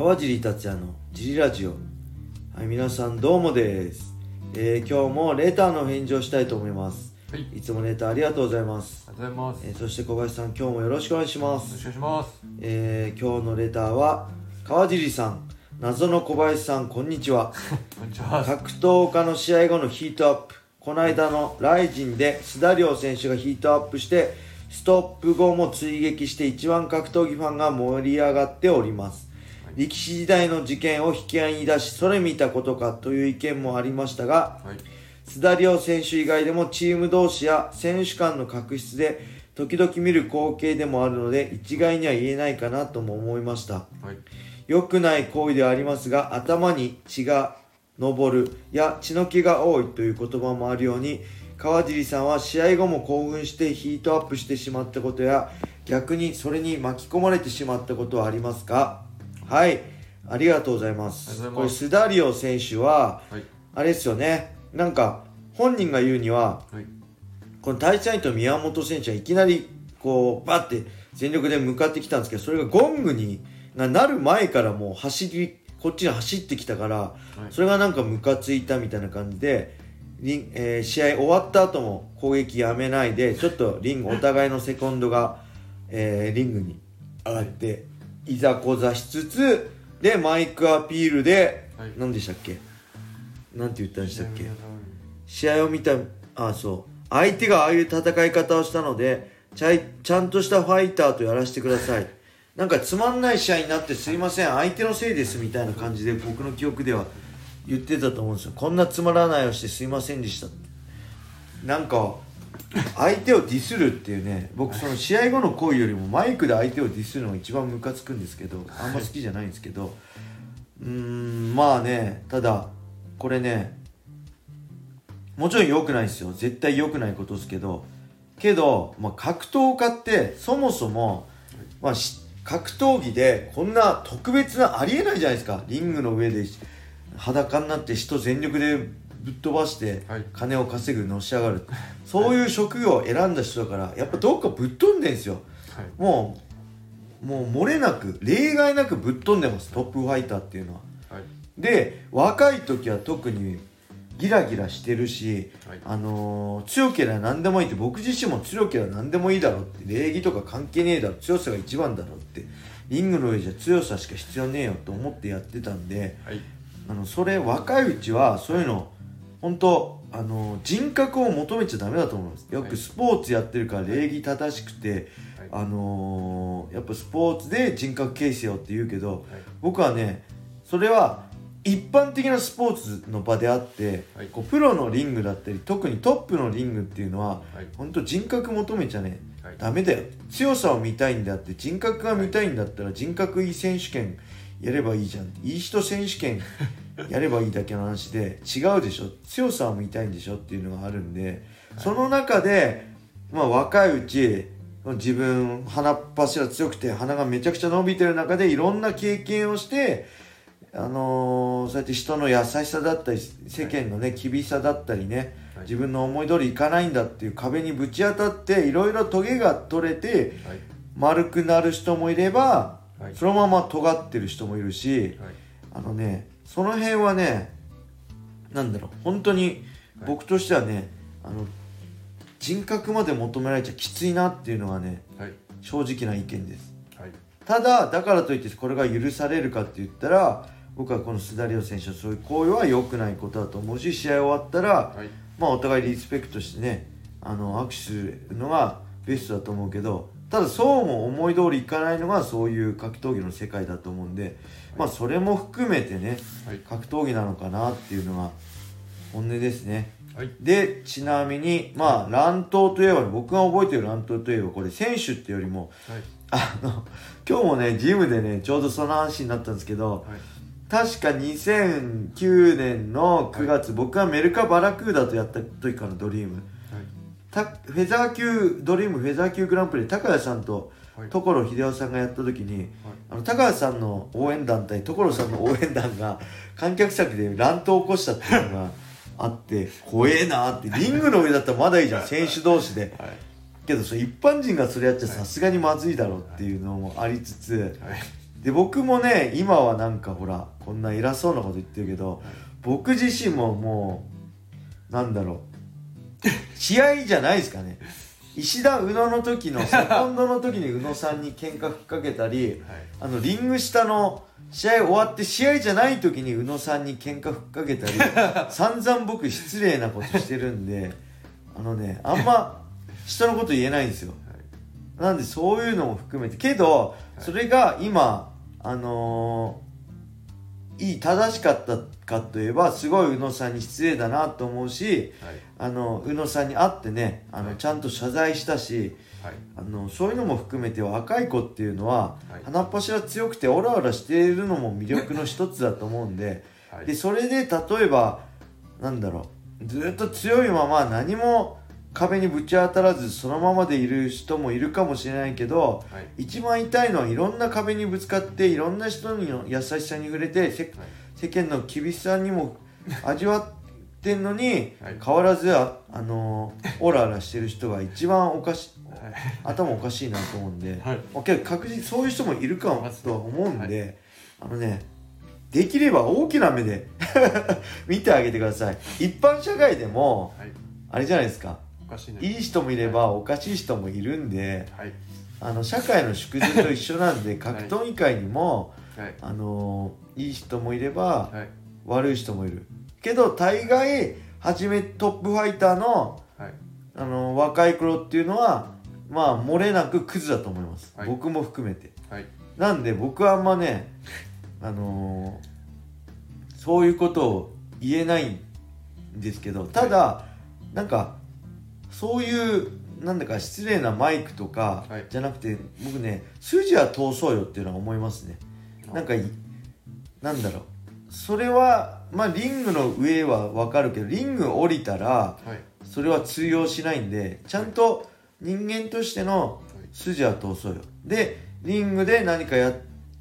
川尻達也のジリラジオ。はい皆さんどうもです、えー今日もレターの返事をしたいと思います。はい、いつもレターありがとうございます、ありがとうございます。えーそして小林さん今日もよろしくお願いしまよろす。しくお願いします。えー今日のレターは川尻さん謎の小林さんこんにちは。こんにちは。格闘家の試合後のヒートアップ。この間のライジンで須田亮選手がヒートアップしてストップ後も追撃して一番格闘技ファンが盛り上がっております力士時代の事件を引き合いに出しそれ見たことかという意見もありましたがはい。須田亮選手以外でもチーム同士や選手間の確執で時々見る光景でもあるので一概には言えないかなとも思いましたはい。良くない行為ではありますが頭に血が上るや血の気が多いという言葉もあるように川尻さんは試合後も興奮してヒートアップしてしまったことや逆にそれに巻き込まれてしまったことはありますか？はいありがとうございますこれスダリオ選手ははい。あれですよねなんか本人が言うにははい。この対戦相手の宮本選手はいきなりこうバッて全力で向かってきたんですけどそれがゴングにがなる前からもう走りこっちに走ってきたからはい。それがなんかムカついたみたいな感じでリン、えー試合終わった後も攻撃やめないでちょっとリングお互いのセコンドが、えーリングに上がっていざこざしつつでマイクアピールで、はい。何でしたっけ？なんて言ったんでしたっけ？は試合を見たあそう。相手がああいう戦い方をしたのでちゃいちゃんとしたファイターとやらせてください。なんかつまんない試合になってすいません相手のせいですみたいな感じで僕の記憶では言ってたと思うんですよ。こんなつまらないをしてすいませんでしたなんか相手をディスるっていうね僕その試合後の行為よりもマイクで相手をディスるのが一番ムカつくんですけどあんま好きじゃないんですけどうーんまあねただこれねもちろん良くないですよ。絶対良くないことですけどけど、まあ、格闘家ってそもそも、まあ、格闘技でこんな特別なありえないじゃないですか。リングの上で裸になって人全力でぶっ飛ばしてはい金を稼ぐのし上がるそういう職業を選んだ人だからやっぱどっかぶっ飛んでんですよい。もうもう漏れなく例外なくぶっ飛んでますトップファイターっていうのははい。で若い時は特にギラギラしてるし、はいあのー強ければ何でもいいって僕自身も強ければ何でもいいだろうって礼儀とか関係ねえだろ強さが一番だろうってリングの上じゃ強さしか必要ねえよと思ってやってたんではい。あのそれ若いうちはそういうの本当あの人格を求めちゃダメだと思いますよくはいスポーツやってるから礼儀正しくて、はい。あのーやっぱスポーツで人格形成をって言うけどはい。僕はねそれは一般的なスポーツの場であって、はいこうプロのリングだったり特にトップのリングっていうのははい。本当人格求めちゃねはい。ダメだよ強さを見たいんだって人格が見たいんだったら人格いい選手権やればいいじゃんいい人選手権やればいいだけの話で違うでしょ。強さを見たいんでしょっていうのがあるんで、その中で、まあ、若いうち自分鼻っ柱強くて鼻がめちゃくちゃ伸びてる中でいろんな経験をしてあのーそうやって人の優しさだったり世間のね厳しさだったりね、はい。自分の思い通りいかないんだっていう壁にぶち当たっていろいろトゲが取れてはい。丸くなる人もいればはい。そのまま尖ってる人もいるしはい。あのねその辺はねなんだろう本当に僕としてはねあの人格まで求められちゃきついなっていうのがねはい。正直な意見ですはい。ただだからといってこれが許されるかって言ったら僕はこの須田亮選手のそういう行為は良くないことだと思うし試合終わったらはい。まあお互いリスペクトしてねあの握手するのがベストだと思うけどただそうも思い通りいかないのがそういう格闘技の世界だと思うんでまあそれも含めてねはい。格闘技なのかなっていうのが本音ですねはい。でちなみにまあ乱闘といえば僕が覚えてる乱闘といえばこれ選手ってよりもはい。あの今日もねジムでねちょうどその話になったんですけどはい。確か2009年の9月、僕がメルカバラクーダとやった時からのドリームはい。たフェザー級ドリームフェザー級グランプリで高谷さんとはい。所秀夫さんがやった時にあの高谷さんの応援団対所さんの応援団が観客席で乱闘を起こしたっていうのが あって怖えなってリングの上だったらまだいいじゃん選手同士ではい。けどそれ一般人がそれやっちゃさすがにまずいだろうっていうのもありつつはい。で僕もね今はなんかほらこんな偉そうなこと言ってるけど、僕自身ももうなんだろう試合じゃないですかね。石田宇野の時のセコンドの時に宇野さんに喧嘩ふっかけたりあのリング下の試合終わって試合じゃない時に宇野さんに喧嘩ふっかけたり 散々僕失礼なことしてるんであのねあんま人のこと言えないんですよ。なんでそういうのも含めて。けどそれが今あのーいい正しかったかといえばすごい宇野さんに失礼だなと思うしはい。あの宇野さんに会ってねあの、はい。ちゃんと謝罪したしはい。あのそういうのも含めて若い子っていうのは、はい。鼻っ柱強くてオラオラしているのも魅力の一つだと思うんではい。でそれで例えばなんだろうずっと強いまま何も壁にぶち当たらずそのままでいる人もいるかもしれないけどはい。一番痛いのはいろんな壁にぶつかっていろんな人の優しさに触れてせはい。世間の厳しさにも 味わってんのに、はい。変わらずあ、あのーオラオラしてる人が一番おかしはい頭おかしいなと思うんで、はい。確実にそういう人もいるかもとは思うんで、あのねできれば大きな目で 見てあげてください。一般社会でもはい。あれじゃないですかおかしいな。いい人もいればおかしい人もいるんではい。あの社会の縮図と一緒なんで格闘技界にも、はい。あのーいい人もいればはい。悪い人もいる。けど大概初めトップファイターのはい。あの若い頃っていうのはまあ漏れなくクズだと思います、はい。僕も含めて。はい。なんで僕はあんまねあのーそういうことを言えないんですけどただなんかそういうなんだか失礼なマイクとかはい。じゃなくて、僕ね筋は通そうよっていうのは思いますね。なんかいなんだろう。それはまあリングの上は分かるけどリング降りたらはい。それは通用しないんでちゃんと人間としての筋は通そうよ。でリングで何かやっ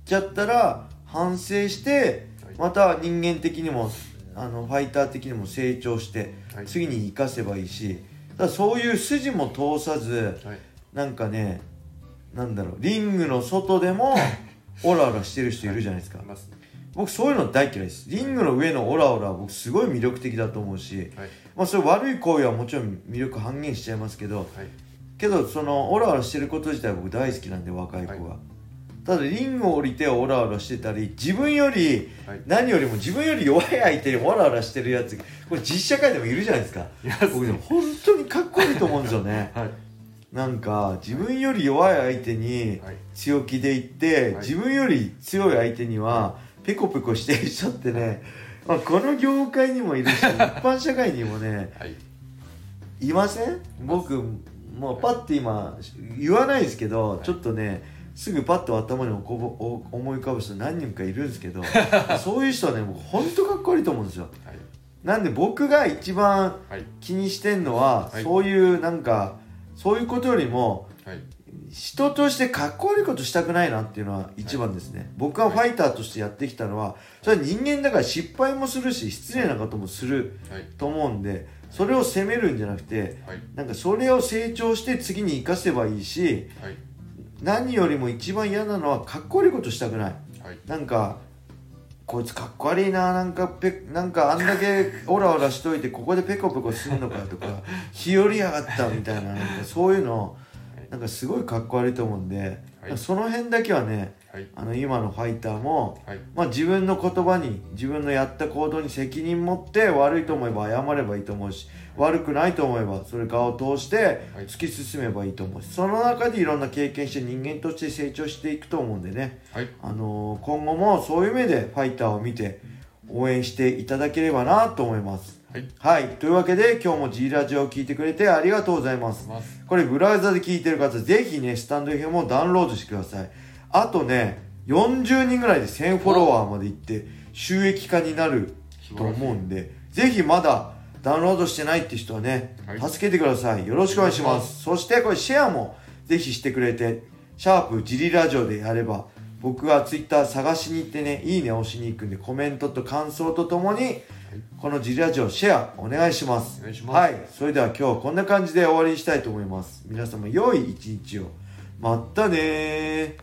ちゃったら反省してはい。また人間的にもあのファイター的にも成長してはい。次に生かせばいいしただそういう筋も通さずはい。なんかねなんだろうリングの外でも オラオラしてる人いるじゃないですか。いますね。僕そういうの大嫌いです。リングの上のオラオラは僕すごい魅力的だと思うしはい。まあそれ悪い行為はもちろん魅力半減しちゃいますけどはい。けどそのオラオラしてること自体僕大好きなんで若い子が、はただリングを降りてオラオラしてたり自分よりはい。何よりも自分より弱い相手にオラオラしてるやつこれ実社会でもいるじゃないですか。僕ね本当にかっこいいと思うんですよね。はい。なんか自分より弱い相手にはい。強気でいって、はい。自分より強い相手にはペコペコしてる人ってね、まあ、この業界にもいるし 一般社会にもねはい。いません？僕もうパッて今言わないですけど、はい。ちょっとねすぐパッと頭に思い浮かぶ人何人かいるんですけど そういう人はね僕本当かっこいいと思うんですよ。はい。なんで僕が一番はい。気にしてんのは、はい。そういうなんかそういうことよりもはい。人としてかっこ悪いことしたくないなっていうのは一番ですね、僕はファイターとしてやってきたのはそれは人間だから失敗もするし失礼なこともするはい。と思うんでそれを責めるんじゃなくてはい。なんかそれを成長して次に生かせばいいしはい何よりも一番嫌なのはかっこ悪いことしたくない。はい。なんかこいつかっこ悪いななんかペなんかあんだけオラオラしといてここでペコペコすんのかとか 日和やがったみたいなそういうのなんかすごいかっこ悪いと思うんで、はい。その辺だけはねはい。あの今のファイターも、はい。まあ、自分の言葉に自分のやった行動に責任持って悪いと思えば謝ればいいと思うし悪くないと思えばそれからを通してはい。突き進めばいいと思うしその中でいろんな経験して人間として成長していくと思うんでね、はい。あのー今後もそういう目でファイターを見て応援していただければなと思います。はい。はい、というわけで今日も G ラジオを聞いてくれてありがとうございます。これブラウザで聞いてる方ぜひねスタンド FM をダウンロードしてくださいあとね40人ぐらいで1000フォロワーまでいって収益化になると思うんでぜひまだダウンロードしてないって人はね、はい。助けてください。よろしくお願いします。そしてこれシェアもぜひしてくれてシャープジリラジオでやれば僕はツイッター探しに行ってねいいね押しに行くんでコメントと感想とともにこのジリラジオシェアお願いします。お願いします。はい。それでは今日はこんな感じで終わりにしたいと思います。皆様良い一日をまったね